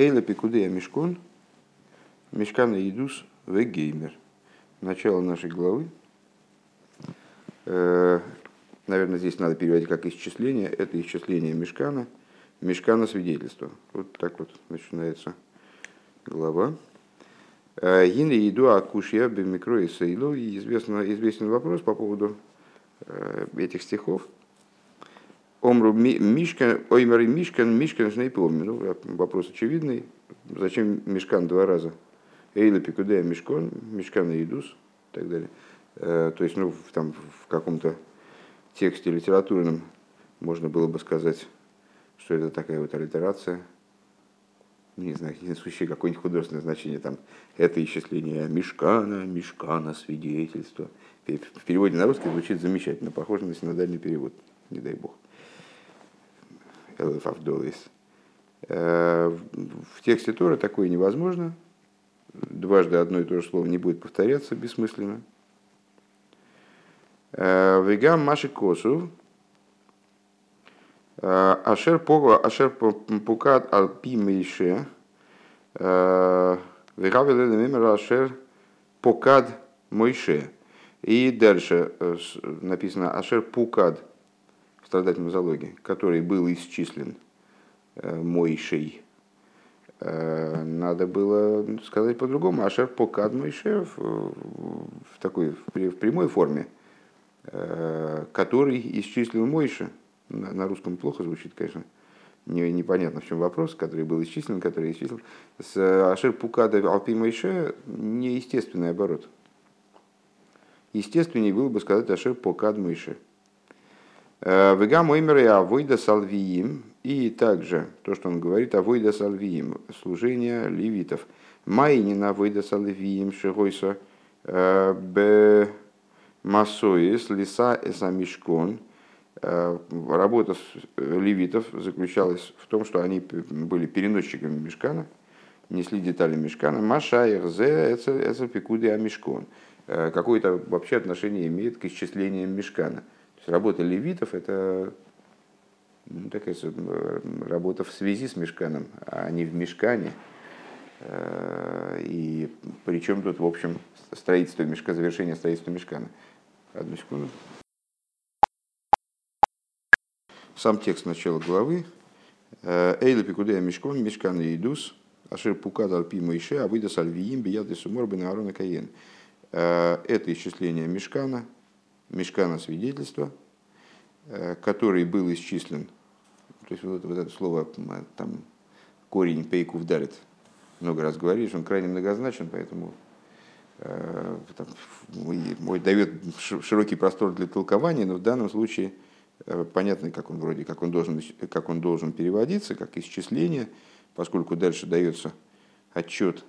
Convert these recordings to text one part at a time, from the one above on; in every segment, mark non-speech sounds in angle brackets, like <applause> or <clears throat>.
Эйла Пикудея Мешкон, Мешкана Идус Вегеймер. Начало нашей главы. Э, наверное, здесь надо переводить как исчисление. Это исчисление Мешкана, Мешкана свидетельства. Вот так вот начинается глава. Гин иду акушья бемикро и сейлу. Известен вопрос по поводу э, этих стихов. Омру Мишкан, Оймер Мишкан, Мишкан Шнейпоми. Ну, вопрос очевидный. Зачем Мишкан два раза? Эйла Пикудея Мишкон, Мишкан и Идус и так далее. Э, то есть, ну, там, в каком-то тексте литературном можно было бы сказать, что это такая вот аллитерация, не знаю, несущее какое-нибудь художественное значение, там, это исчисление Мишкана, Мишкана, свидетельство. В переводе на русский звучит замечательно, похоже на синодальный перевод, не дай бог. Элефавдолис. Э, в тексте Тора такое невозможно. Дважды одно и то же слово не будет повторяться бессмысленно. Э, Вегам Маши Косу. Э, ашер Пукат Алпи Мейше. Ашер Покад Мойше. И дальше написано Ашер Пукад страдательном залоге, который был исчислен э, Мойшей, э, надо было сказать по-другому. Ашер покад Мойше в, в такой в прямой форме, э, который исчислил Мойше. На, на русском плохо звучит, конечно. Не, непонятно, в чем вопрос, который был исчислен, который исчислен. С Ашер Пукада Алпи Мойше неестественный оборот. Естественнее было бы сказать Ашер Покад Мойше. Э, Вегам оймер и авойда салвиим. И также то, что он говорит, авойда салвиим, служение левитов. Майнина авойда салвиим шигойса э, б масоис лиса эсамишкон. Э, работа левитов заключалась в том, что они были переносчиками мешкана, несли детали мешкана. Маша зе это пикуды амишкон. Какое-то вообще отношение имеет к исчислениям мешкана – работа левитов – это ну, такая работа в связи с мешканом, а не в мешкане. Э, и причем тут, в общем, строительство мешка, завершение строительства мешкана. Одну секунду. Сам текст начала главы. Э, Эйла пикудея мешкон, мешкан идус, ашер пукад алпи моише, а выда сальвиим, бияды сумор бен Аарона Каен. Э, это исчисление мешкана – мешкана свидетельства, э, который был исчислен, то есть вот, вот это слово, там, корень пейку вдарит, много раз говоришь, он крайне многозначен, поэтому э, там, мой дает широкий простор для толкования, но в данном случае э, понятно, как он вроде, как он должен, как он должен переводиться, как исчисление, поскольку дальше дается отчет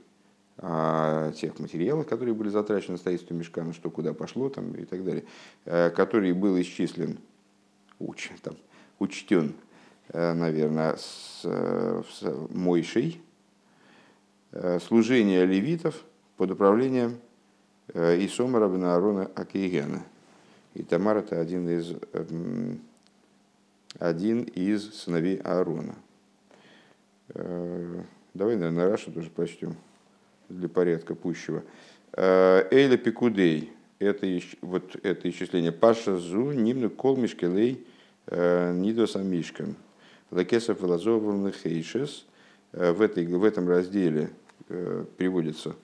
тех материалах, которые были затрачены на строительство мешкана, что куда пошло там, и так далее, э, который был исчислен, уч, там, учтен, э, наверное, с, с Мойшей, э, служение левитов под управлением Исома Рабина Арона Акейгена. И Тамар это один из, эм, один из сыновей Аарона. Давай, наверное, Рашу тоже прочтем для порядка пущего. Э, Эйла Пикудей, это, вот это исчисление. Паша Зу, Нимну Кол Мишкелей, э, Нидоса Мишкан. Лакесов Лазован Хейшес. Э, в, этой, в этом разделе приводятся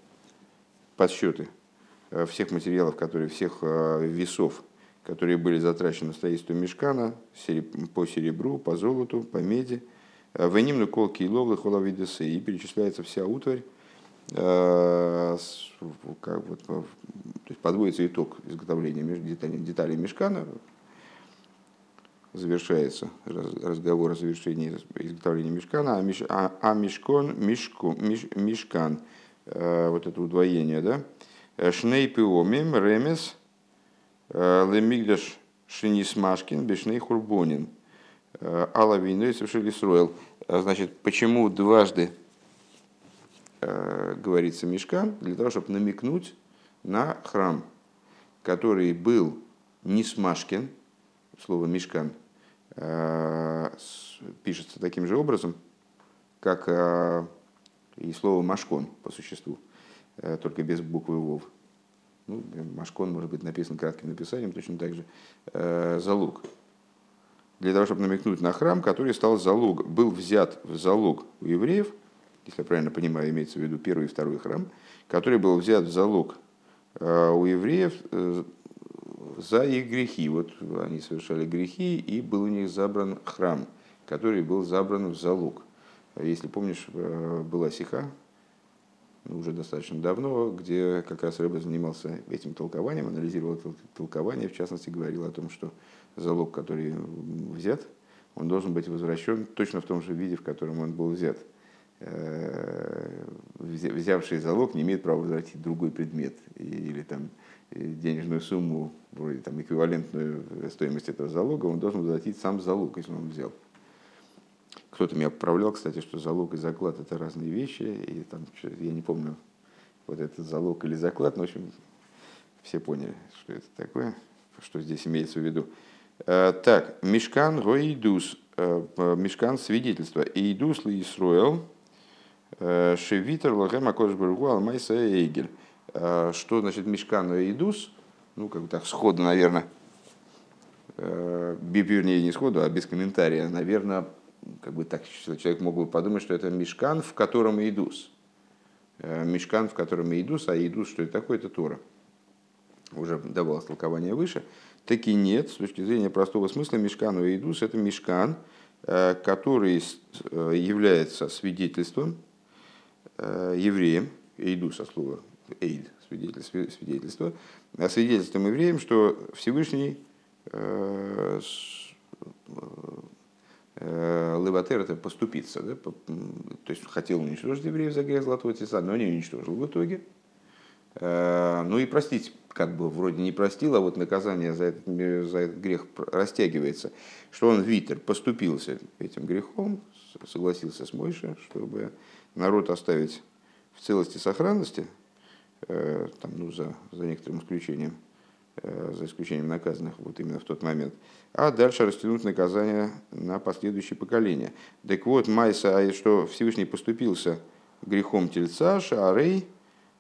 подсчеты всех материалов, которые, всех весов, которые были затрачены на строительство мешкана по серебру, по золоту, по меди. Венимну кол киловы холовидесы. И перечисляется вся утварь, как, вот, то есть подводится итог изготовления деталей, деталей мешкана, завершается разговор о завершении изготовления мешкана, а, миш, а, а мешкон, мешку, миш, мешкан, э, вот это удвоение, да, шней пиомим ремес э, лемигдаш шинисмашкин бешней хурбонин, алавиной совершили строил. Значит, почему дважды Э, говорится Мешкан, для того, чтобы намекнуть на храм, который был не смашкин, слово Мешкан э, пишется таким же образом, как э, и слово машкон по существу, только без буквы вов. Ну, машкон может быть написан кратким написанием, точно так же. Залог. Для того, чтобы намекнуть на храм, который стал залог, был взят в залог у евреев, если я правильно понимаю, имеется в виду первый и второй храм, который был взят в залог у евреев за их грехи. Вот они совершали грехи, и был у них забран храм, который был забран в залог. Если помнишь, э, была сиха, ну, уже достаточно давно, где как раз Рэбе занимался этим толкованием, анализировал толкование, в частности, говорил о том, что залог, который взят, он должен быть возвращен точно в том же виде, в котором он был взят. Э, взявший залог не имеет права возвратить другой предмет или там денежную сумму, вроде там эквивалентную стоимости этого залога, он должен возвратить сам залог, если он взял. Кто-то меня поправлял, кстати, что залог и заклад это разные вещи, и там, я не помню, вот этот залог или заклад, но, в общем, все поняли, что это такое, что здесь имеется в виду. Э, так, Мешкан Роидус, э, Мешкан свидетельство. Иидус ли Исруэл, э, Шевитер Лахем Акош Бургу Алмайса Эйгель. Что значит Мешкан Роидус? Ну, как бы так, сходу, наверное, вернее, не сходу, а без комментария, наверное, как бы так человек мог бы подумать, что это мешкан, в котором Идус. Мешкан, в котором Идус, а Идус, что это такое, это Тора. Уже давалось толкование выше. Таки нет, с точки зрения простого смысла, мешкан и идус – это мешкан, э, который э, является свидетельством э, евреям, иду со слова эйд, свидетельство, свидетельство, свидетельством евреям, что Всевышний Леватер это поступиться, да? то есть хотел уничтожить евреев за грех Золотого Тельца, но не уничтожил в итоге. Ну и простить как бы вроде не простил, а вот наказание за этот, за этот грех растягивается, что он, Витер, поступился этим грехом, согласился с Мойше, чтобы народ оставить в целости и сохранности, э, там, ну, за, за некоторым исключением, э, за исключением наказанных вот именно в тот момент, а дальше растянуть наказание на последующие поколения. Так вот, Майса, а что Всевышний поступился грехом тельца, Шаарей,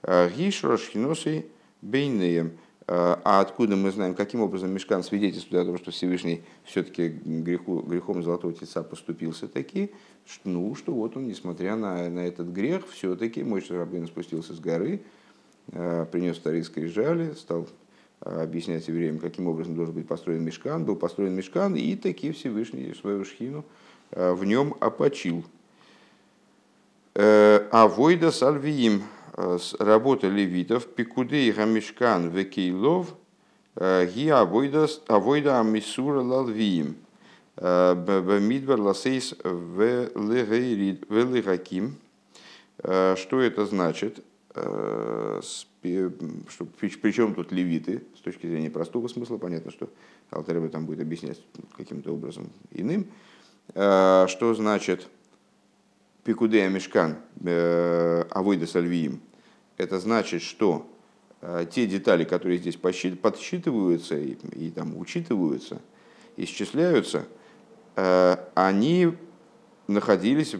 э, Гиш, Рашхиносей, Бейнеем. А, а откуда мы знаем, каким образом Мешкан свидетельствует о том, что Всевышний все-таки греху, грехом Золотого Тельца поступился таки, ну, что вот он, несмотря на, на этот грех, все-таки мой Рабин спустился с горы, а, принес старые скрижали, стал а, объяснять евреям, каким образом должен быть построен мешкан. Был построен мешкан, и таки Всевышний свою шхину в нем опочил. Э, а войда сальвиим Э, работа левитов, пикудей гамишкан векейлов, э, ги авойда амисура лалвиим, э, бамидбар ласейс велигаким. Что это значит? Причем тут левиты, с точки зрения простого смысла, понятно, что Алтареба там будет объяснять каким-то образом иным. Что значит Пикудея Мешкан Авойда Сальвиим? Это значит, что э, те детали, которые здесь подсчитываются и, и там учитываются, исчисляются, э, они находились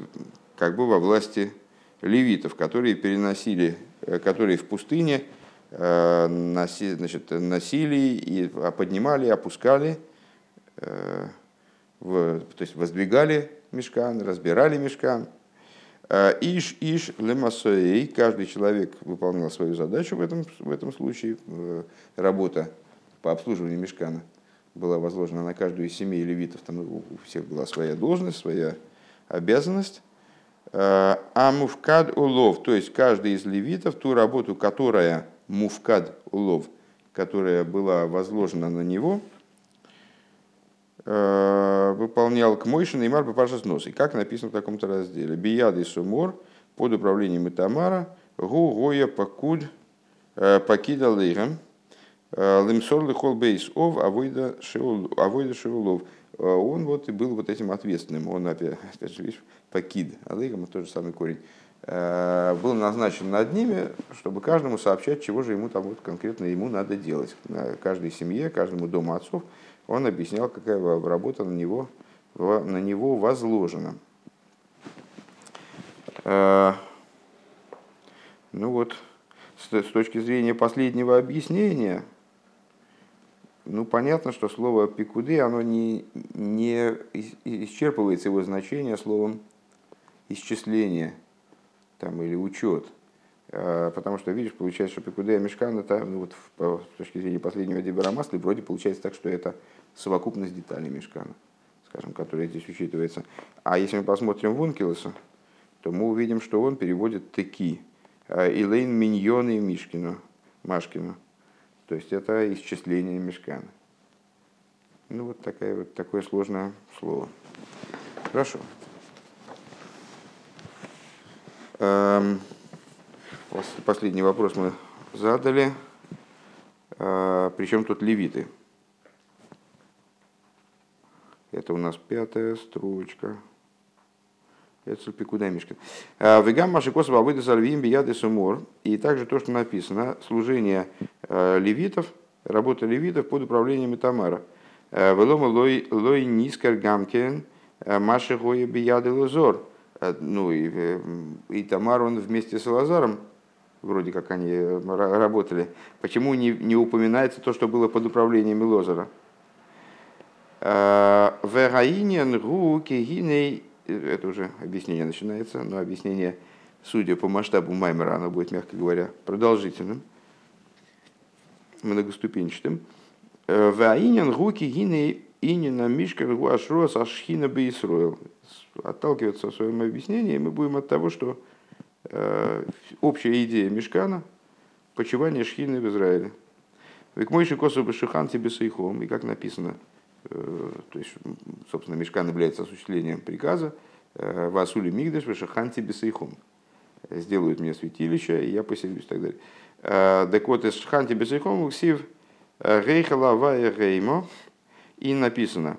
как бы во власти левитов, которые переносили, э, которые в пустыне носи, значит, носили и поднимали, опускали, в, то есть воздвигали мешкан, разбирали мешкан, иш, иш, лемасоэй, каждый человек выполнял свою задачу в этом, в этом случае. Э, работа по обслуживанию мешкана была возложена на каждую из семей левитов, там у всех была своя должность, своя обязанность. Э, а муфкад улов, то есть каждый из левитов, ту работу, которая муфкад улов, которая была возложена на него – Э, выполнял к Мойшин и Марба Паша с Как написано в таком-то разделе. Бияды Сумор под управлением Итамара, Гу Гоя Пакуд э, Пакида Лейрам, э, Лимсор Лихол Бейс Ов Авойда Шеулов. Он вот и был вот этим ответственным. Он опять, <laughs> опять же, видишь, Пакид, а Лейрам тот же самый корень был назначен над ними, чтобы каждому сообщать, чего же ему там вот конкретно ему надо делать. Каждой семье, каждому дому отцов он объяснял, какая работа на него, на него возложена. Э, Ну вот, с, точки зрения последнего объяснения, ну понятно, что слово пикуды, оно не, не исчерпывается его значение словом исчисление там, или учет. А, потому что, видишь, получается, что Пикудея Мешкан, это, ну, вот, с точки зрения последнего Дебера Масли, вроде получается так, что это совокупность деталей Мешкана, скажем, которая здесь учитывается. А если мы посмотрим Вункилоса, то мы увидим, что он переводит таки. Илейн Миньоны Мишкину, Машкину. То есть это исчисление Мешкана. Ну вот, такая, вот такое сложное слово. Хорошо. Эм, последний вопрос мы задали. Э, Причем тут левиты? Это у нас пятая строчка. Это Пикуда Мишкин. Э, Вегам Машикос Вавыда Сальвим Бияды Сумор. И также то, что написано, служение э, левитов, работа левитов под управлением Тамара. Велома лой нискар гамкен Маши Гоя Бияды Лузор. Э, ну и, э, и Тамар, он вместе с Лазаром, вроде как они э, работали, почему не, не упоминается то, что было под управлением Лозера? Вераинен гу кегиней, это уже объяснение начинается, но объяснение, судя по масштабу Маймера, оно будет, мягко говоря, продолжительным, многоступенчатым. Вераинен гу кегиней инина мишка гуашрос ашхина бейсроил отталкиваться в своем объяснении, мы будем от того, что э, общая идея Мешкана – почивание шхины в Израиле. Век мой шикосу бешихан тебе сейхом, и как написано, э, то есть, собственно, Мешкан является осуществлением приказа э, Васули Мигдаш бешихан тебе сейхом. Сделают мне святилище, и я поселюсь и так далее. Э, так вот, из шхан тебе сейхом уксив э, рейхала реймо, и написано,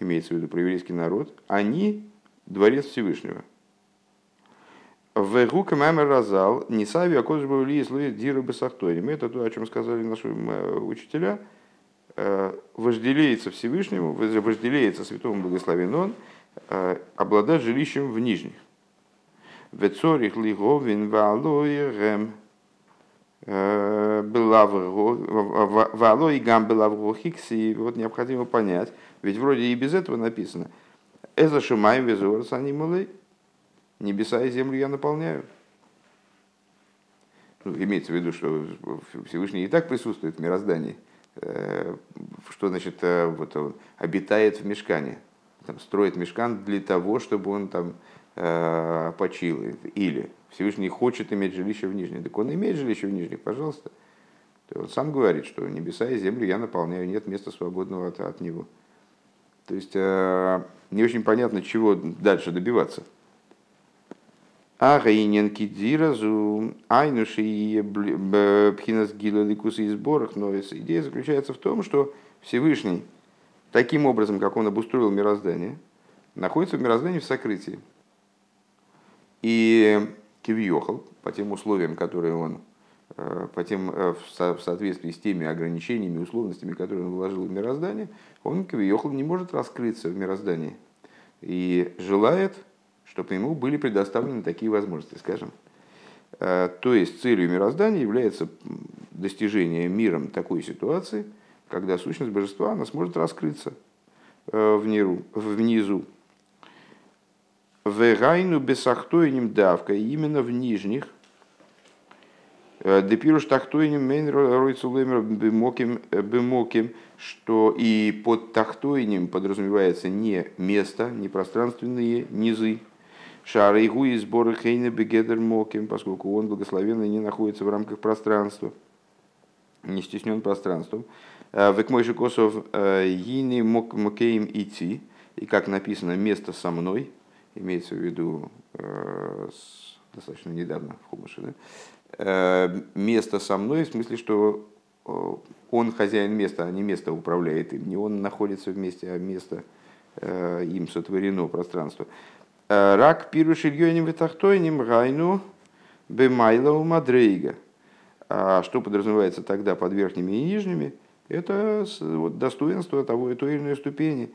имеется в виду про еврейский народ, они дворец Всевышнего. В Гука Маймер Разал, Нисави Акодж Баули и Диру Бесахторим. Это то, о чем сказали наши э, учителя. Э, вожделеется Всевышнему, вожделеется Святому Благословен Он, э, обладать жилищем в нижних. Вецорих лиговин валоирем валой гам белаврохикси. Вот необходимо понять, ведь вроде и без этого написано – Эза шумаем санималы. Небеса и землю я наполняю. Ну, имеется в виду, что Всевышний и так присутствует в мироздании. Э, что значит, э, вот он обитает в мешкане. Там, строит мешкан для того, чтобы он там э, почил. Или Всевышний хочет иметь жилище в Нижнем. Так он имеет жилище в Нижних, пожалуйста. Он сам говорит, что небеса и землю я наполняю, нет места свободного от, от него. То есть не очень понятно, чего дальше добиваться. А Рейнен Кидзиразу, Айнуши и Пхинас Гила Ликуса и сборах, но идея заключается в том, что Всевышний, таким образом, как он обустроил мироздание, находится в мироздании в сокрытии. И Кивьехал, по тем условиям, которые он Э, по тем, э, в соответствии с теми ограничениями, условностями, которые он вложил в мироздание, он, Кавиохл, не может раскрыться в мироздании. И желает, чтобы ему были предоставлены такие возможности, скажем. Э, то есть целью мироздания является достижение миром такой ситуации, когда сущность божества она сможет раскрыться внизу. внизу. Вегайну бесахтойним давка, именно в нижних, Депируш тахтойним мейн ройцулемер бемоким, бемоким, что и под тахтойним подразумевается не место, не пространственные низы, Шарайгу и сборы Хейна Бегедер Моким, поскольку он благословенный не находится в рамках пространства, не стеснен пространством. Векмойши Косов Йини Мокеем идти, и как написано, место со мной, имеется в виду достаточно недавно в Хумаше, да? Э, место со мной, в смысле, что э, он хозяин места, а не место управляет им. Не он находится вместе, а место э, им сотворено, пространство. Рак пируш ильёним витахтойним райну бемайлау мадрейга. А что подразумевается тогда под верхними и нижними? Это вот, достоинство того и той или иной ступени.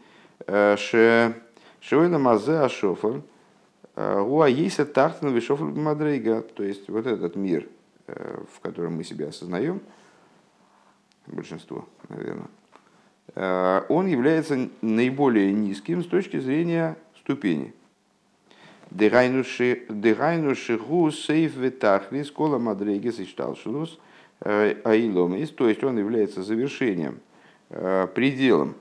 Шевойна мазе ашофан – Уа есть тахтан вишофл мадрейга, то есть вот этот мир в котором мы себя осознаем, большинство, наверное, он является наиболее низким с точки зрения ступени. Дегайну шигу сейф ветахлис кола мадрегес и шталшилус аиломис, то есть он является завершением, пределом,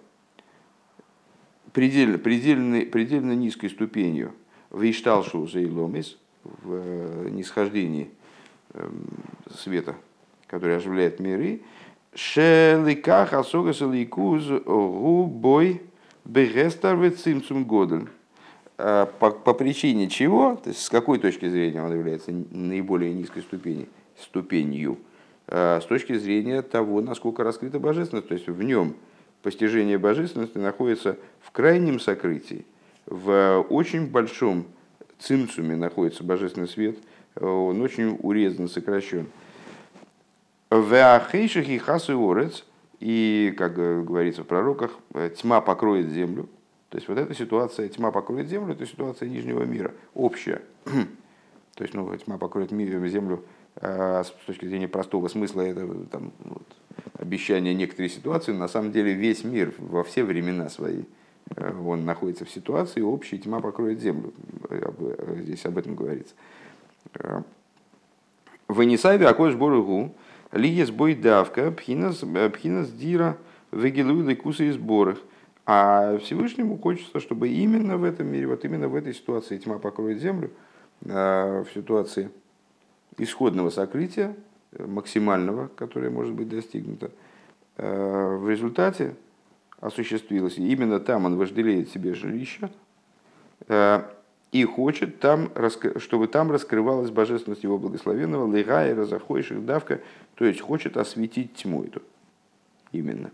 предельно, предельно, предельно низкой ступенью в Ишталшу за Иломис, в нисхождении света, который оживляет миры, Шеликах асогас ликуз губой бегестар вецимцум годен. По, по причине чего, то есть с какой точки зрения он является наиболее низкой ступени, ступенью, с точки зрения того, насколько раскрыта божественность, то есть в нем постижение божественности находится в крайнем сокрытии, в очень большом цимцуме находится божественный свет, он очень урезан, сокращен. В Ахейших и Орец, и, как говорится в пророках, тьма покроет землю. То есть вот эта ситуация, тьма покроет землю, это ситуация нижнего мира, общая. <clears throat> То есть ну, тьма покроет землю а, с точки зрения простого смысла, это там, вот, обещание некоторой ситуации, на самом деле весь мир во все времена свои, э, он находится в ситуации, общая тьма покроет землю. Здесь об этом говорится. Э, Ванисайве акош боргу, лиес бой давка, пхинас, э, дира, вегилуй кусы и сборах. А Всевышнему хочется, чтобы именно в этом мире, вот именно в этой ситуации тьма покроет землю, в ситуации исходного сокрытия, максимального, которое может быть достигнуто, э, в результате осуществилось. И именно там он вожделеет себе жилище э, и хочет, там, чтобы там раскрывалась божественность его благословенного, легая, разохойших давка, то есть хочет осветить тьму эту. Именно.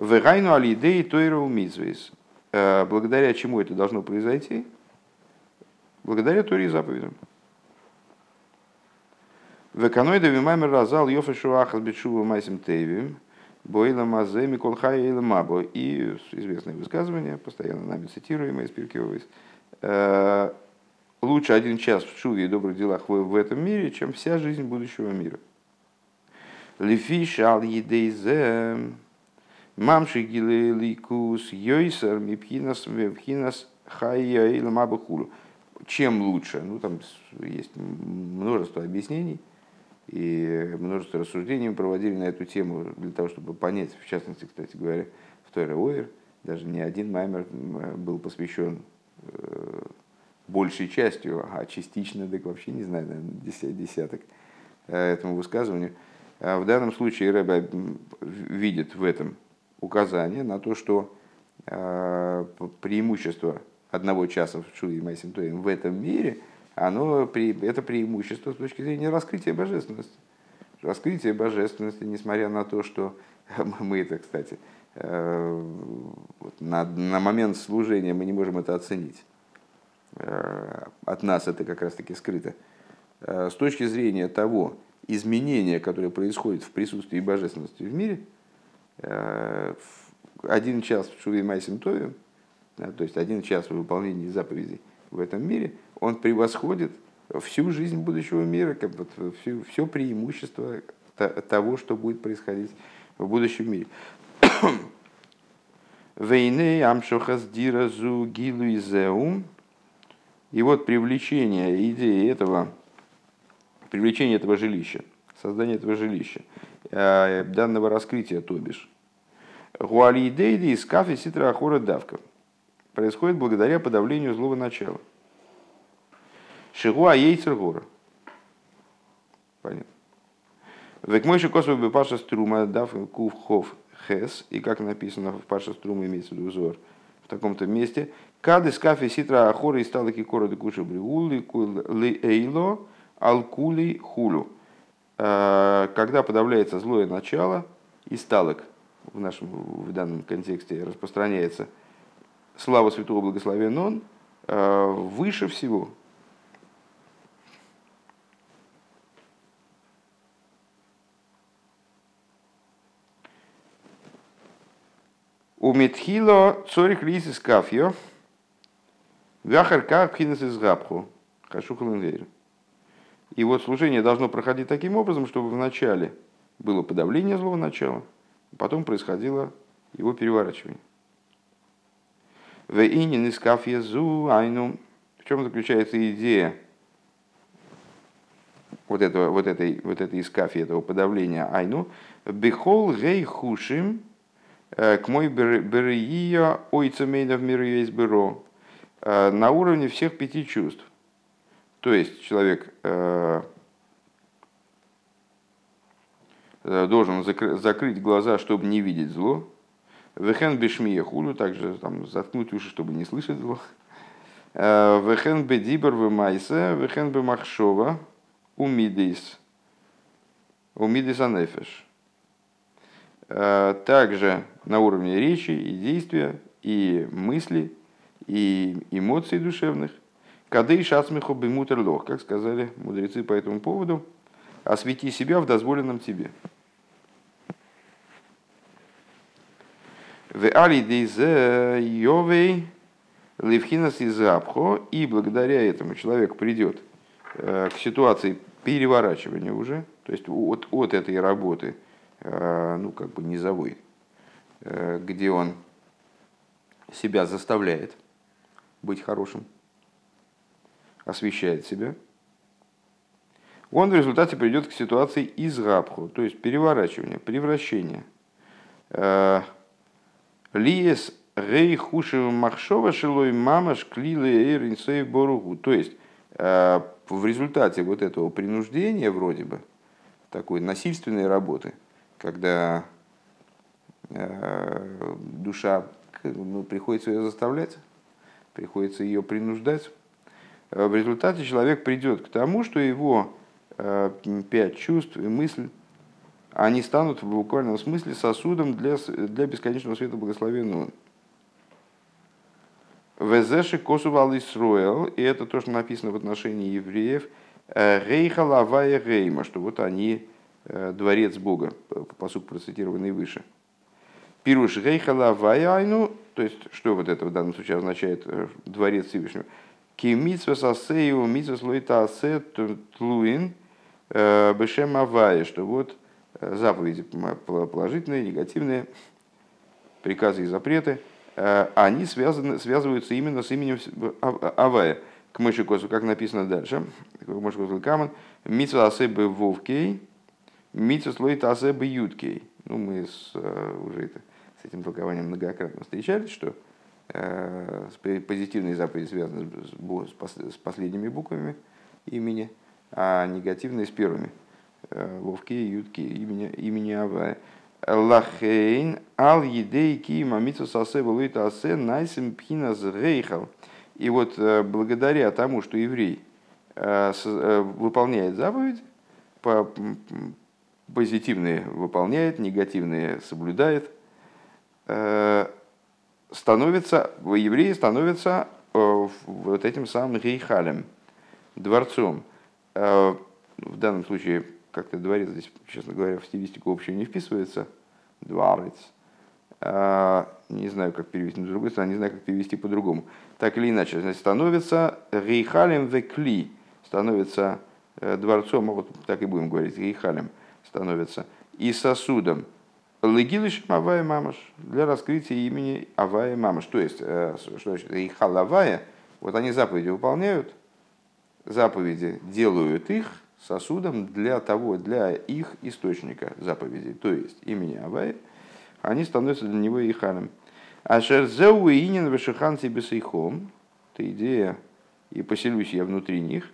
Вегайну алидей тойру мизвейс. Э, благодаря чему это должно произойти? Благодаря Торе и заповедям. Веканоида вимаймер разал йофа шуахас бетшува майсим тейвим, бойла мазе микол хай мабо. И известное высказывание, постоянно нами цитируемое из э, лучше один час в шуве и добрых делах в, в этом мире, чем вся жизнь будущего мира. Лифиш ал едейзе мамши гилеликус йойсер мипхинас мипхинас хайя или мабахулу. Чем лучше? Ну, там есть множество объяснений и множество рассуждений мы проводили на эту тему для того, чтобы понять, в частности, кстати говоря, в Тойре Ойер, даже не один маймер был посвящен э, большей частью, а частично, так вообще не знаю, наверное, десяток э, этому высказыванию. А в данном случае Рэбе видит в этом указание на то, что э, преимущество одного часа в Шуи Майсим в этом мире – оно, это преимущество с точки зрения раскрытия божественности. Раскрытие божественности, несмотря на то, что <laughs> мы это, кстати, э, на, на момент служения мы не можем это оценить. Э, от нас это как раз-таки скрыто. С точки зрения того изменения, которое происходит в присутствии божественности в мире, один час в Шуве Майсим Тове, то есть один час в выполнении заповедей в этом мире – он превосходит всю жизнь будущего мира, как бы все, все преимущество того, что будет происходить в будущем мире. <coughs> Вейны амшохас диразу гилуизеум. И вот привлечение идеи этого, привлечение этого жилища, создание этого жилища, э, данного раскрытия, то бишь, гуали идеи из кафе ситра ахора давка происходит благодаря подавлению злого начала. Шигуа Ейцер Гора. Понятно. Век мой же косвой бы Паша Струма дав Кувхов Хес, и как написано в Паша Струма имеется в виду узор, в таком-то месте. Кады с кафе ситра ахора и стала кикора де куши бриули ли эйло алкули хулю. Э, когда подавляется злое начало, и сталок в нашем в данном контексте распространяется слава святого благословен он э, выше всего, У Метхило цорих лисис кафьо, вяхар как пхинес из габху, хашу халангейр. И вот служение должно проходить таким образом, чтобы вначале было подавление злого начала, потом происходило его переворачивание. В айну. В чем заключается идея вот этого, вот этой, вот этой искафи, этого подавления айну? Бехол гей хушим э, к мой берия ойцемейна в миру есть бюро э, на уровне всех пяти чувств. То есть человек э, должен закрыть глаза, чтобы не видеть зло, Вехен бешмия хулю, также там, заткнуть уши, чтобы не слышать зло. Э, вехен бедибер в майсе, вехен бе махшова, умидис. Умидис анефеш. Э, также на уровне речи и действия, и мысли, и эмоций душевных. Кады и шацмиху бимутер лох, как сказали мудрецы по этому поводу, освети себя в дозволенном тебе. В алидейзе йовей левхинас из и благодаря этому человек придет э, к ситуации переворачивания уже, то есть от, от этой работы, э, ну как бы низовой, э, где он себя заставляет быть хорошим, освещает себя, он в результате придет к ситуации из то есть переворачивания, превращения. Лиес рей хушев махшова шилой мамаш клилы эйринсей боругу. То есть э, в результате вот этого принуждения вроде бы, такой насильственной работы, когда э, душа, ну, приходится ее заставлять, приходится ее принуждать, э, в результате человек придет к тому, что его пять чувств и мысль они станут в буквальном смысле сосудом для, для бесконечного света благословенного. Везеши косувал Исруэл, и это то, что написано в отношении евреев, э, Рейха Лавая Рейма, что вот они э, дворец Бога, посук процитированный выше. Пируш Рейха Айну, то есть, что вот это в данном случае означает э, дворец Всевышнего? Ки митсва сасею митсва слоита асе тлуин бешем авая, что вот заповеди положительные, негативные, приказы и запреты, они связаны, связываются именно с именем Авая. К Мышикосу, как написано дальше, к Мышикосу Каман, Митсва Асебе Вовкей, Митсва Слоит Асебе Юткей. Ну, мы с, уже это, с этим толкованием многократно встречались, что позитивные заповеди связаны с, последними буквами имени, а негативные с первыми. Э, Вовки Ютки имени, имени Авая. Лахейн ал едей кима митсус асе валуита асе найсим пхинас рейхал. И вот э, благодаря тому, что еврей э, выполняет заповедь, позитивные выполняет, негативные соблюдает, становится, евреи становятся вот этим самым рейхалем, дворцом. В данном случае как-то дворец здесь, честно говоря, в стилистику общую не вписывается. Дворец. А, не знаю, как перевести, на другой стороны, не знаю, как перевести по-другому. Так или иначе, значит, становится рейхалем векли, становится э, дворцом, а вот так и будем говорить, рейхалем становится, и сосудом. Легилыш Авая Мамаш для раскрытия имени Авая Мамаш. То есть, э, что значит Рейхал Авая, вот они заповеди выполняют, заповеди делают их, сосудом для того, для их источника заповедей, то есть имени Авая, они становятся для него иханом. А шерзеу инин вешихан себе сейхом, это идея, и поселюсь я внутри них.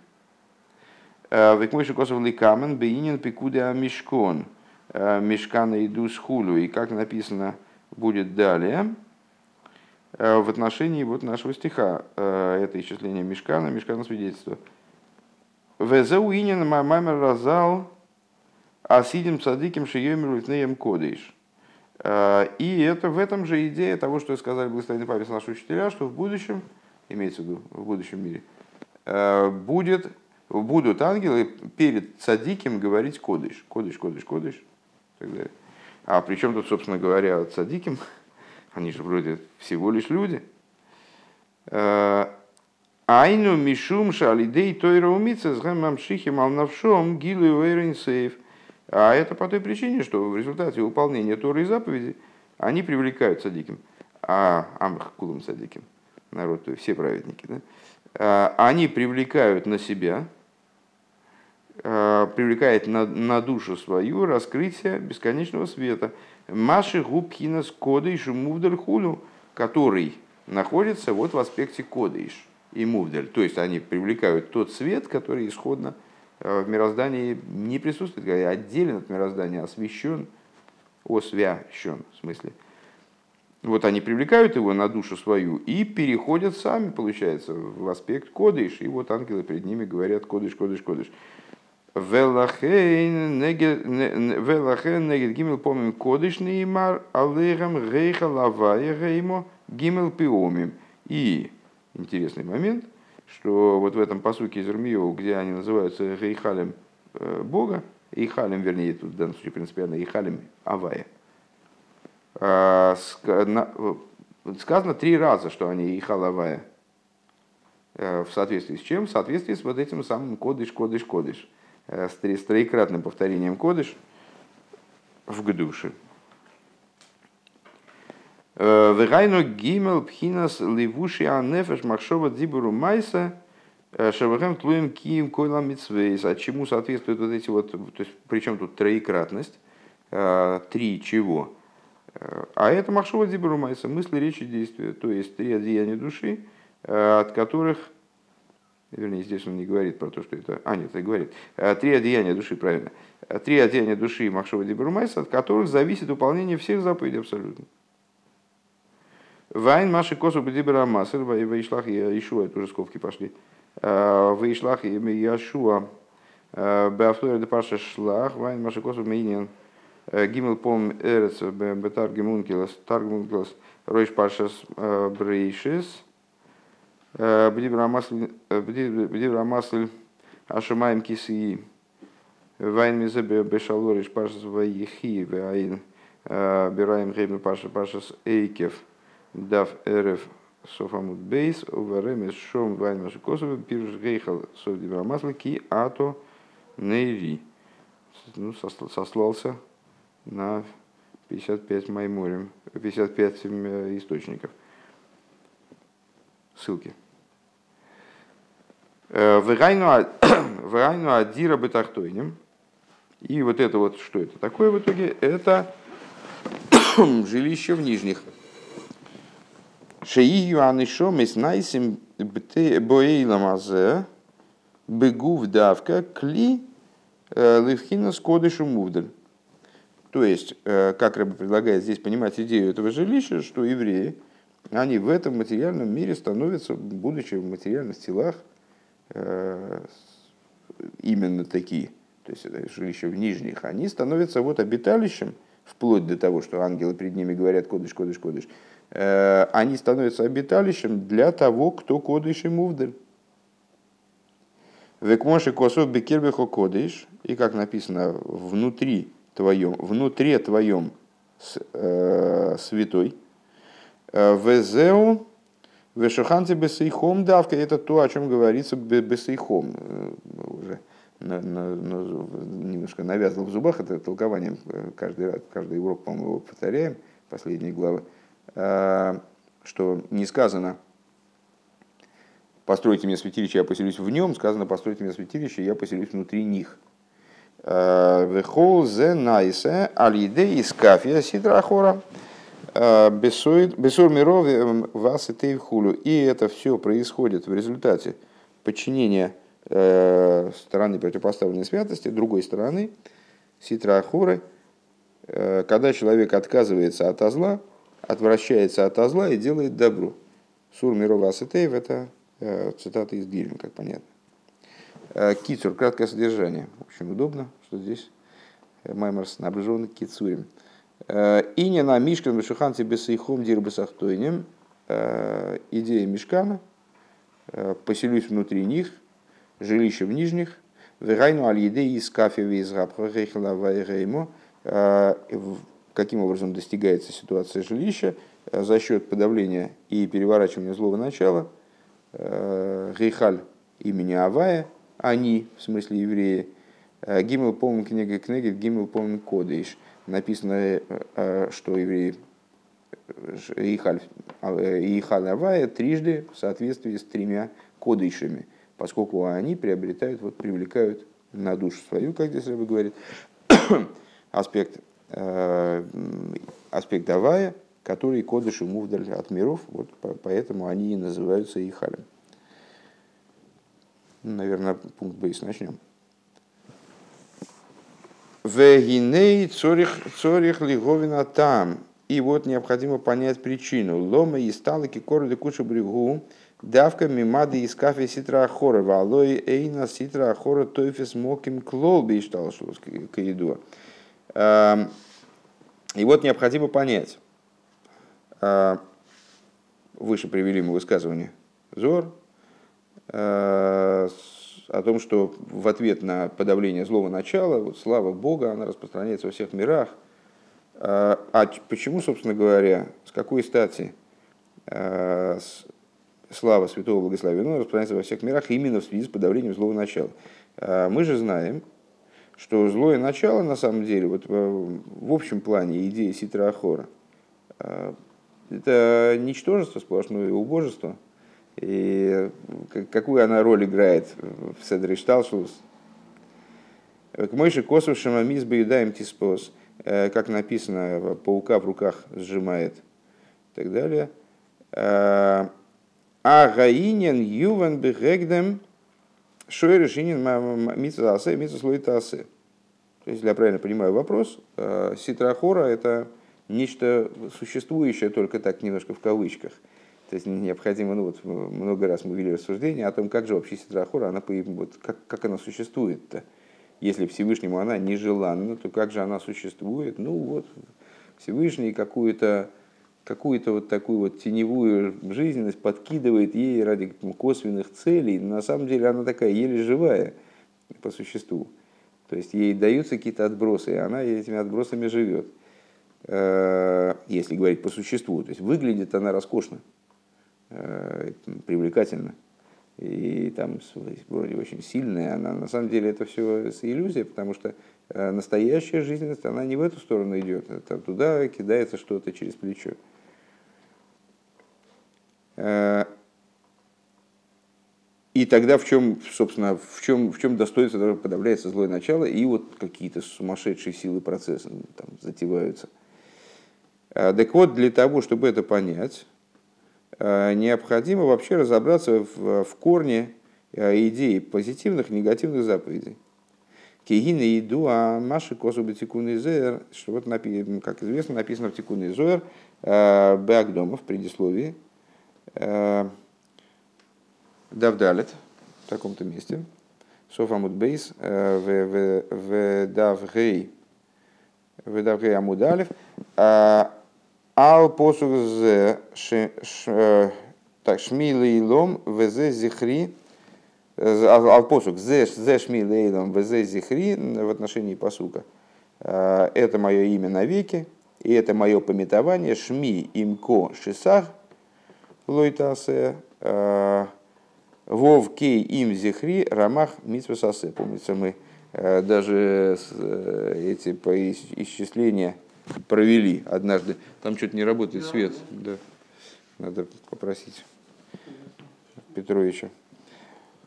«Э, Векмойши косов ликамен бейнин пикуде мешкон, «Э, мешкана иду с хулю, и как написано будет далее, э, в отношении вот нашего стиха, это исчисление мешкана, мешкана свидетельства – Везеу инин маймер разал асидим садиким шиемер литнеем кодыш. Э, и это в этом же идея того, что сказали благословенный папе наши учителя, что в будущем, имеется в виду в будущем мире, э, будет, будут ангелы перед садиким говорить кодыш, кодыш, кодыш, кодыш. А при чем тут, собственно говоря, садиким? <laughs> Они же вроде всего лишь люди. Э, Айну мишум шалидей тойра умица с гамамшихим алнавшом гилу сейф. А это по той причине, что в результате выполнения Торы и заповедей они привлекают садиким. А амх кулум садиким. Народ, то есть все праведники. Да? А, они привлекают на себя, а, привлекает на, на душу свою раскрытие бесконечного света. Маши губкинас кодыш мувдаль хулю, который находится вот в аспекте кодыш и мувдаль. То есть они привлекают тот свет, который исходно э, в мироздании не присутствует, а отделен от мироздания, освещен, освящен в смысле. Вот они привлекают его на душу свою и переходят сами, получается, в аспект кодыш. И вот ангелы перед ними говорят кодыш, кодыш, кодыш. Велахен негет гимел помим кодыш неймар алейхам гейха лавая геймо гимел пиомим. И интересный момент, что вот в этом посуке из Ирмио, где они называются гейхалем э, Бога, Ихалем, вернее, тут в данном случае принципиально Ихалем Авая, а, сказано три раза, что они Ихалавая. Э, в соответствии с чем? В соответствии с вот этим самым кодыш, кодыш, кодыш. Э, с троекратным повторением кодыш в гдуше. Э, Вегайну гимел пхинас ливуши анефеш махшова дибуру майса э, шавахем тлуем кием койла митсвейс. А чему соответствуют вот эти вот, то есть причем тут троекратность, три чего? А это махшова дибуру майса, мысли, речи, действия, то есть три одеяния души, от которых вернее, здесь он не говорит про то, что это... А, нет, это говорит. Три одеяния души, правильно. Э, три одеяния души Махшова Дибрумайса, от которых зависит выполнение всех заповедей абсолютно. Вайн Маши Косу Бдибера Масер, Вейшлах и Ишуа, это уже скобки пошли. Э, Вейшлах и Яшуа, Беавторе де Паша Шлах, Вайн Маши Косу Мейнин, Гимел Пом Эрец, Бетар Гемункилас, Таргмункилас, Ройш Пашас Брейшис, Бдибра масль ашамаем киси вайн мизе бешалориш пашас ваихи вайн бираем гейбен паша пашас эйкев дав эрев софамут бейс уверем шом вайн маши косовы пируш гейхал сов дибра масль ки ато нейри ну, сослался на 55 майморем, 55 источников. Ссылки. Э, Вырайну <clears throat> адира бетахтойним. И вот это вот, что это такое в итоге? Это <clears throat> жилище в нижних. Шеию анишом из найсим боейламазе бегу давка кли э, левхина с кодышу. То есть, э, как Рэбе предлагает здесь понимать идею этого жилища, что евреи, они в этом материальном мире становятся, будучи в материальных телах, именно такие, то есть это жилища в нижних, они становятся вот обиталищем, вплоть до того, что ангелы перед ними говорят «кодыш, кодыш, кодыш», э, они становятся обиталищем для того, кто кодыш и мувдаль. Векмоши косов бекербехо кодыш, и как написано, внутри твоем, внутри твоем э, святой, везеу Вешуханте бесейхом давка, это то, о чем говорится бесейхом. Э, уже на, на, на, немножко навязано в зубах, это толкование, э, каждый, раз, каждый урок, по-моему, его повторяем, последние главы, а, что не сказано «постройте мне святилище, я поселюсь в нем», сказано «постройте мне святилище, я поселюсь внутри них». А, Вехол зе найсе алиде из кафия сидрахора. Э, Бесур миров э, вас и хулю. И это все происходит в результате подчинения э, стороны противопоставленной святости, другой стороны, ситра ахуры, когда человек отказывается от зла, отвращается от зла и делает добро. Сур миров асетеев – это цитата из Гильма, как понятно. Кицур, краткое содержание. В общем, удобно, что здесь Маймер снабжен кицурем. Э, и не на Мишкан Бешуханте Бесейхом Дирбасахтойнем, э, идея Мишкана, э, поселюсь внутри них, жилище в нижних, Верайну аль-еде из кафе из реймо, каким образом достигается ситуация жилища? За счет подавления и переворачивания злого начала, Гейхаль имени Авая, они, в смысле евреи, Гимел полный книга книги, Гимел полный кодыш. Написано, что евреи Ихаль, Ихаль Авая трижды в соответствии с тремя кодышами, поскольку они приобретают, вот, привлекают на душу свою, как здесь Рэбе говорит, <coughs> аспект, аспект Авая, который кодыш ему вдаль от миров, вот поэтому они и называются Ихалем. Наверное, пункт Бейс начнем. Вегиней цорих, цорих лиговина там. И вот необходимо понять причину. Лома и сталки короды кучу брегу, давка мимады из кафе ситра ахора, валой эйна ситра ахора тойфес моким клолби штал к еду. Эм, и вот необходимо понять. Э, выше привели мы высказывание Зор, э, о том, что в ответ на подавление злого начала, вот слава Бога, она распространяется во всех мирах. А, а почему, собственно говоря, с какой стати а, слава Святого Благословенного распространяется во всех мирах именно в связи с подавлением злого начала? А, мы же знаем, что злое начало, на самом деле, вот в общем плане идеи Ситра Ахора, это ничтожество сплошное убожество – и какую она роль играет в Седре Шталшус. К Мойши Косу Шамамис Баюдаем Тиспос, э, как написано, паука в руках сжимает и так далее. Э, а Гаинен Юван Бегегдем Шойрешинин Митсасе Митсаслоитасе. То есть, если я правильно понимаю вопрос, э, Ситрахора это нечто существующее только так немножко в кавычках – то есть необходимо, ну вот много раз мы вели рассуждение о том, как же вообще Ситрахора, она, вот, как, как она существует-то. Если Всевышнему она нежеланна, то как же она существует? Ну вот Всевышний какую-то какую-то вот такую вот теневую жизненность подкидывает ей ради косвенных целей. На самом деле она такая еле живая по существу. То есть ей даются какие-то отбросы, и она этими отбросами живет. Э, если говорить по существу. То есть выглядит она роскошно. Э, привлекательна и там вроде очень сильная, она на самом деле это все иллюзия, потому что э, настоящая жизненность, она не в эту сторону идет, это туда кидается что-то через плечо. Э, и тогда в чем, собственно, в чем, в чем достоинство подавляется злое начало, и вот какие-то сумасшедшие силы процесса там затеваются. Так вот, для того, чтобы это понять, необходимо вообще разобраться в, в корне э, идеи позитивных негативных заповедей. Кигины иду, а маши косу бетикун зер, что вот, как известно, написано в тикун зер, э, Беагдома в предисловии, Давдалет, в таком-то месте, Софамуд Бейс, в Давгей, в Давгей Амудалев, Ал посух зе э, так шмили лом везе зихри ал посух зе зе шмили лом везе зихри в отношении посука. Э, это мое имя навеки, и это мое пометование шми имко шисах лойтасе э, вов кей им зихри рамах митсвасасе. Помнится, мы даже эти исчисления провели однажды. Там что-то не работает свет. Да. Надо попросить Петровича.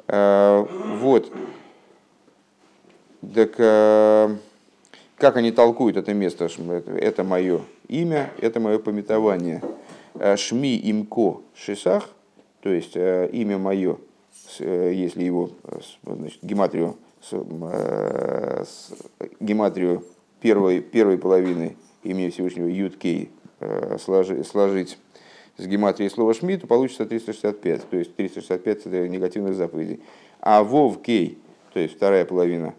А, вот. Так а, как они толкуют это место? Это мое имя, это мое пометование. А, Шми имко шисах, то есть имя мое, если его значит, гематрию, гематрию первой, первой половины имени Всевышнего Юткей э, сложить с гематрией слова Шми, то получится 365, то есть 365 это негативных заповедей. А Вов Кей, то есть вторая половина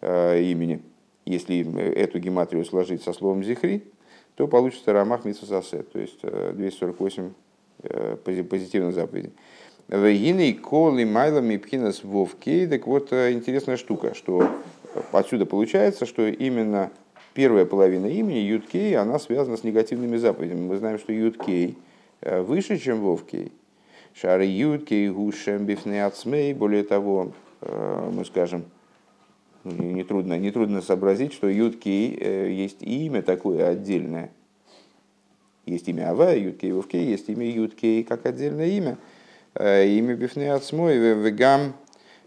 э, имени, если эту гематрию сложить со словом Зихри, то получится Рамах Митсусасе, то есть 248 э, позитивных заповедей. Вегины коли майлами пхинас вовкей. Так вот, интересная штука, что отсюда получается, что именно первая половина имени, Юткей, она связана с негативными заповедями. Мы знаем, что Юткей э, выше, чем Вовкей. Шары ютки гушем бифнеацмей. Более того, мы скажем, нетрудно, нетрудно сообразить, что ютки есть имя такое отдельное. Есть имя Ава, ютки и Вовке, есть имя ютки как отдельное имя. Имя бифнеацмой, вегам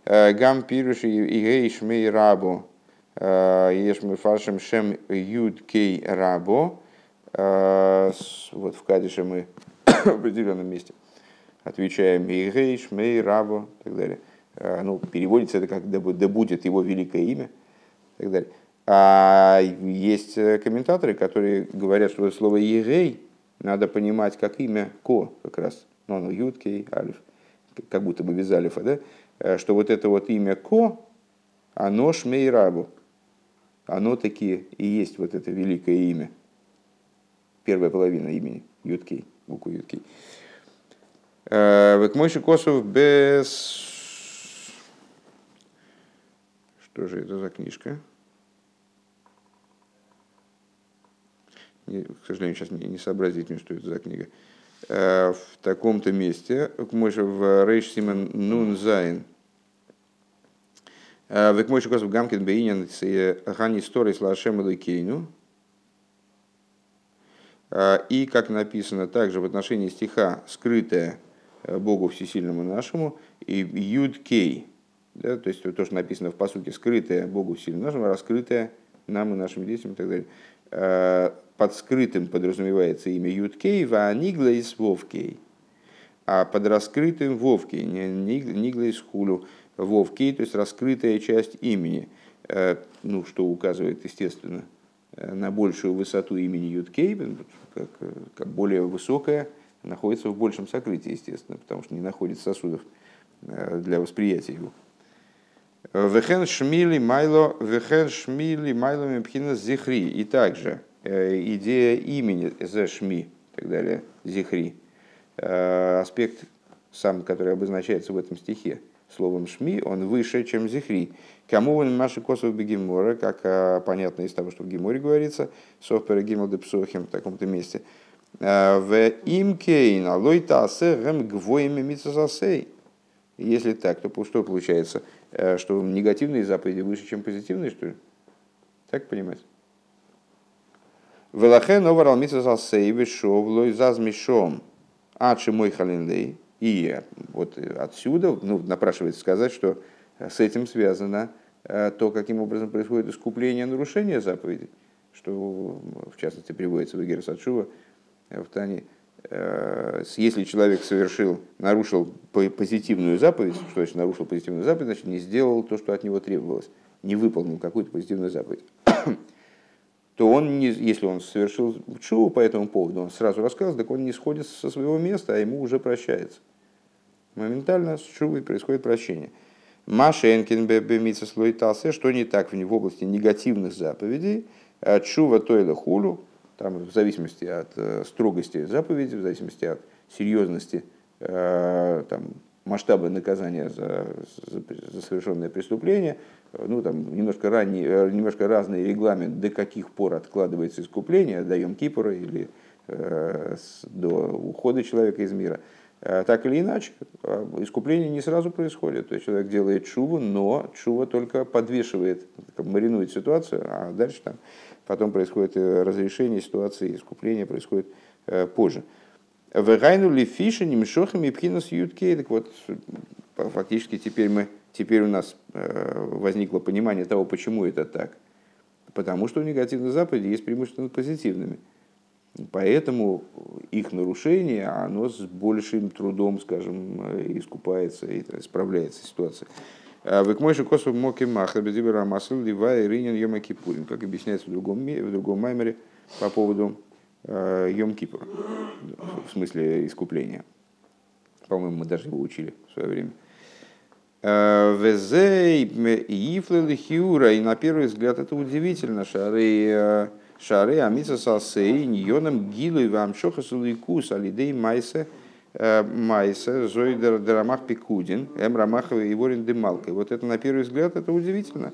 гам пируш и гейш мей рабу. Еш мы фаршем шем ютки рабо. Вот в Кадише мы <coughs> в определенном месте отвечаем Мейгейш, Мей, Рабо и так далее. А, ну, переводится это как «да будет его великое имя» и так далее. А есть э, комментаторы, которые говорят, что слово «егей» надо понимать как имя «ко» как раз. Ну, ну, Юткей, Алиф, как будто бы без Алифа, да? Э, что вот это вот имя «ко», оно шмей рабу. Оно таки и есть вот это великое имя. Первая половина имени, Юткей, букву Юткей. Э, Векмойши Косов без... Что же это за книжка? К сожалению, сейчас не, не сообразить мне, что это за книга. Э, в таком-то месте, в Рейш Симон Нун Зайн, э, Век Мойша Косов Гамкин Бейнин Хани Сторис Лашем Лакейну, и, как написано также в отношении стиха «скрытое Э, Богу Всесильному нашему, и Юд Кей, да, то есть то, что написано в посуке, скрытое Богу Всесильному нашему, раскрытое нам и нашим детям и так далее. Э, под скрытым подразумевается имя Юд Кей, Ваанигла из Вовкей, а под раскрытым Вовкей, Нигла из Хулю, Вовкей, то есть раскрытая часть имени, э, ну, что указывает, естественно, на большую высоту имени Юткей, как, как более высокая, находится в большем сокрытии, естественно, потому что не находит сосудов э, для восприятия его. Вехен шмили майло, вехен шмили майло мепхина зихри. И также э, идея имени за шми, так далее, зихри. Э, аспект, сам, который обозначается в этом стихе, словом шми, он выше, чем зихри. Кому он маши косов бегемора, как понятно из того, что в Геморе говорится, софпера гимл депсохим в таком-то месте – в имкейн алой тасе гэм гвоями митсасасей. Если так, то что получается? Э, что негативные заповеди выше, чем позитивные, что ли? Так понимать? Велахен оварал митсасасей вишов лой зазмишом адши мой халинлей. И вот отсюда ну, напрашивается сказать, что с этим связано э, то, каким образом происходит искупление нарушения заповедей, что в частности приводится в Игер Сачува, Э, в Тане, э, если человек совершил, нарушил позитивную заповедь, что значит нарушил позитивную заповедь, значит не сделал то, что от него требовалось, не выполнил какую-то позитивную заповедь, то он, не, если он совершил чу по этому поводу, он сразу рассказывает, так он не сходит со своего места, а ему уже прощается. Моментально с чувой происходит прощение. Машенкин бемица слой тасе, что не так в области негативных заповедей, а чува тойла хулу, там, в зависимости от э, строгости заповеди, в зависимости от серьезности э, там, масштаба наказания за, за, за совершенное преступление, э, ну, там, немножко, ранний, немножко разный регламент, до каких пор откладывается искупление, до Йом Кипура или э, до ухода человека из мира. Так или иначе, искупление не сразу происходит. То есть человек делает чуву, но чува только подвешивает, маринует ситуацию, а дальше там потом происходит э, разрешение ситуации, искупление происходит э, позже. Вегайну ли фиши немшохами пхинус юткей. Так вот, фактически теперь, мы, теперь у нас э, возникло понимание того, почему это так. Потому что у негативных заповедей есть преимущество над позитивными. Поэтому их нарушение, оно с большим трудом, скажем, искупается и справляется ситуация. А Вы к мойши косу моки маха безибера масл ливай ринин йома кипурин, как объясняется в другом, в другом маймере по поводу э, Йом Кипур, в смысле искупления. По-моему, мы даже его учили в свое время. Э, Везей Ифлел Хиура, и на первый взгляд это удивительно, шары э, шары амиса салсей ньоном гилу вам шохасу ликус алидей майсе Майса, Зойдер Драмах Пикудин, Эм Рамахова и Ворин Демалка. И вот это на первый взгляд это удивительно.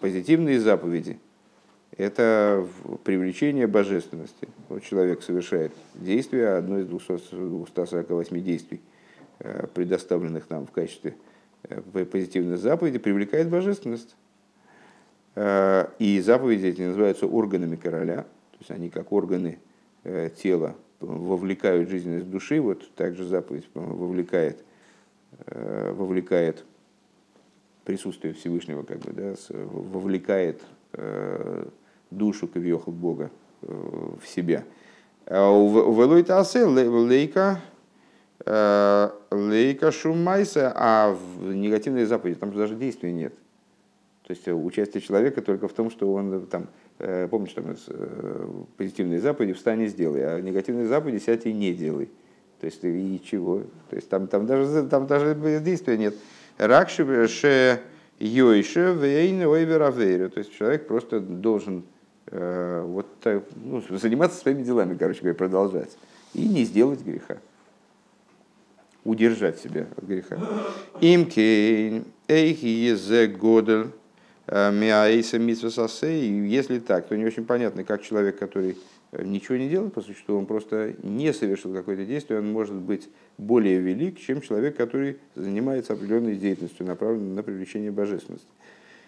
Позитивные заповеди. Это привлечение божественности. Вот человек совершает действие, одно из 248 действий, э, предоставленных нам в качестве э, позитивной заповеди, привлекает божественность. Э, и заповеди эти называются органами короля, то есть они как органы тела вовлекают жизненность души, вот также заповедь вовлекает, вовлекает присутствие Всевышнего, как бы, да, вовлекает душу Кавиохал Бога э, в себя. А в Элойтасе лейка э, лейка шумайса, а в негативной заповеди там же даже действия нет. То есть участие человека только в том, что он там, э, помнишь, там позитивные заповеди встань и сделай, а негативные заповеди сядь и не делай. То есть и чего? То есть там, там, даже, там даже действия нет. Ракши ше йойше вейн ойверавейру. То есть человек просто должен Э, вот так, ну, заниматься своими делами, короче говоря, продолжать. И не сделать греха. Удержать себя от греха. Имкейн, эйхи езе годель, э, миаэйса. Если так, то не очень понятно, как человек, который э, ничего не делает, по что он просто не совершил какое-то действие, он может быть более велик, чем человек, который занимается определенной деятельностью, направленной на привлечение божественности.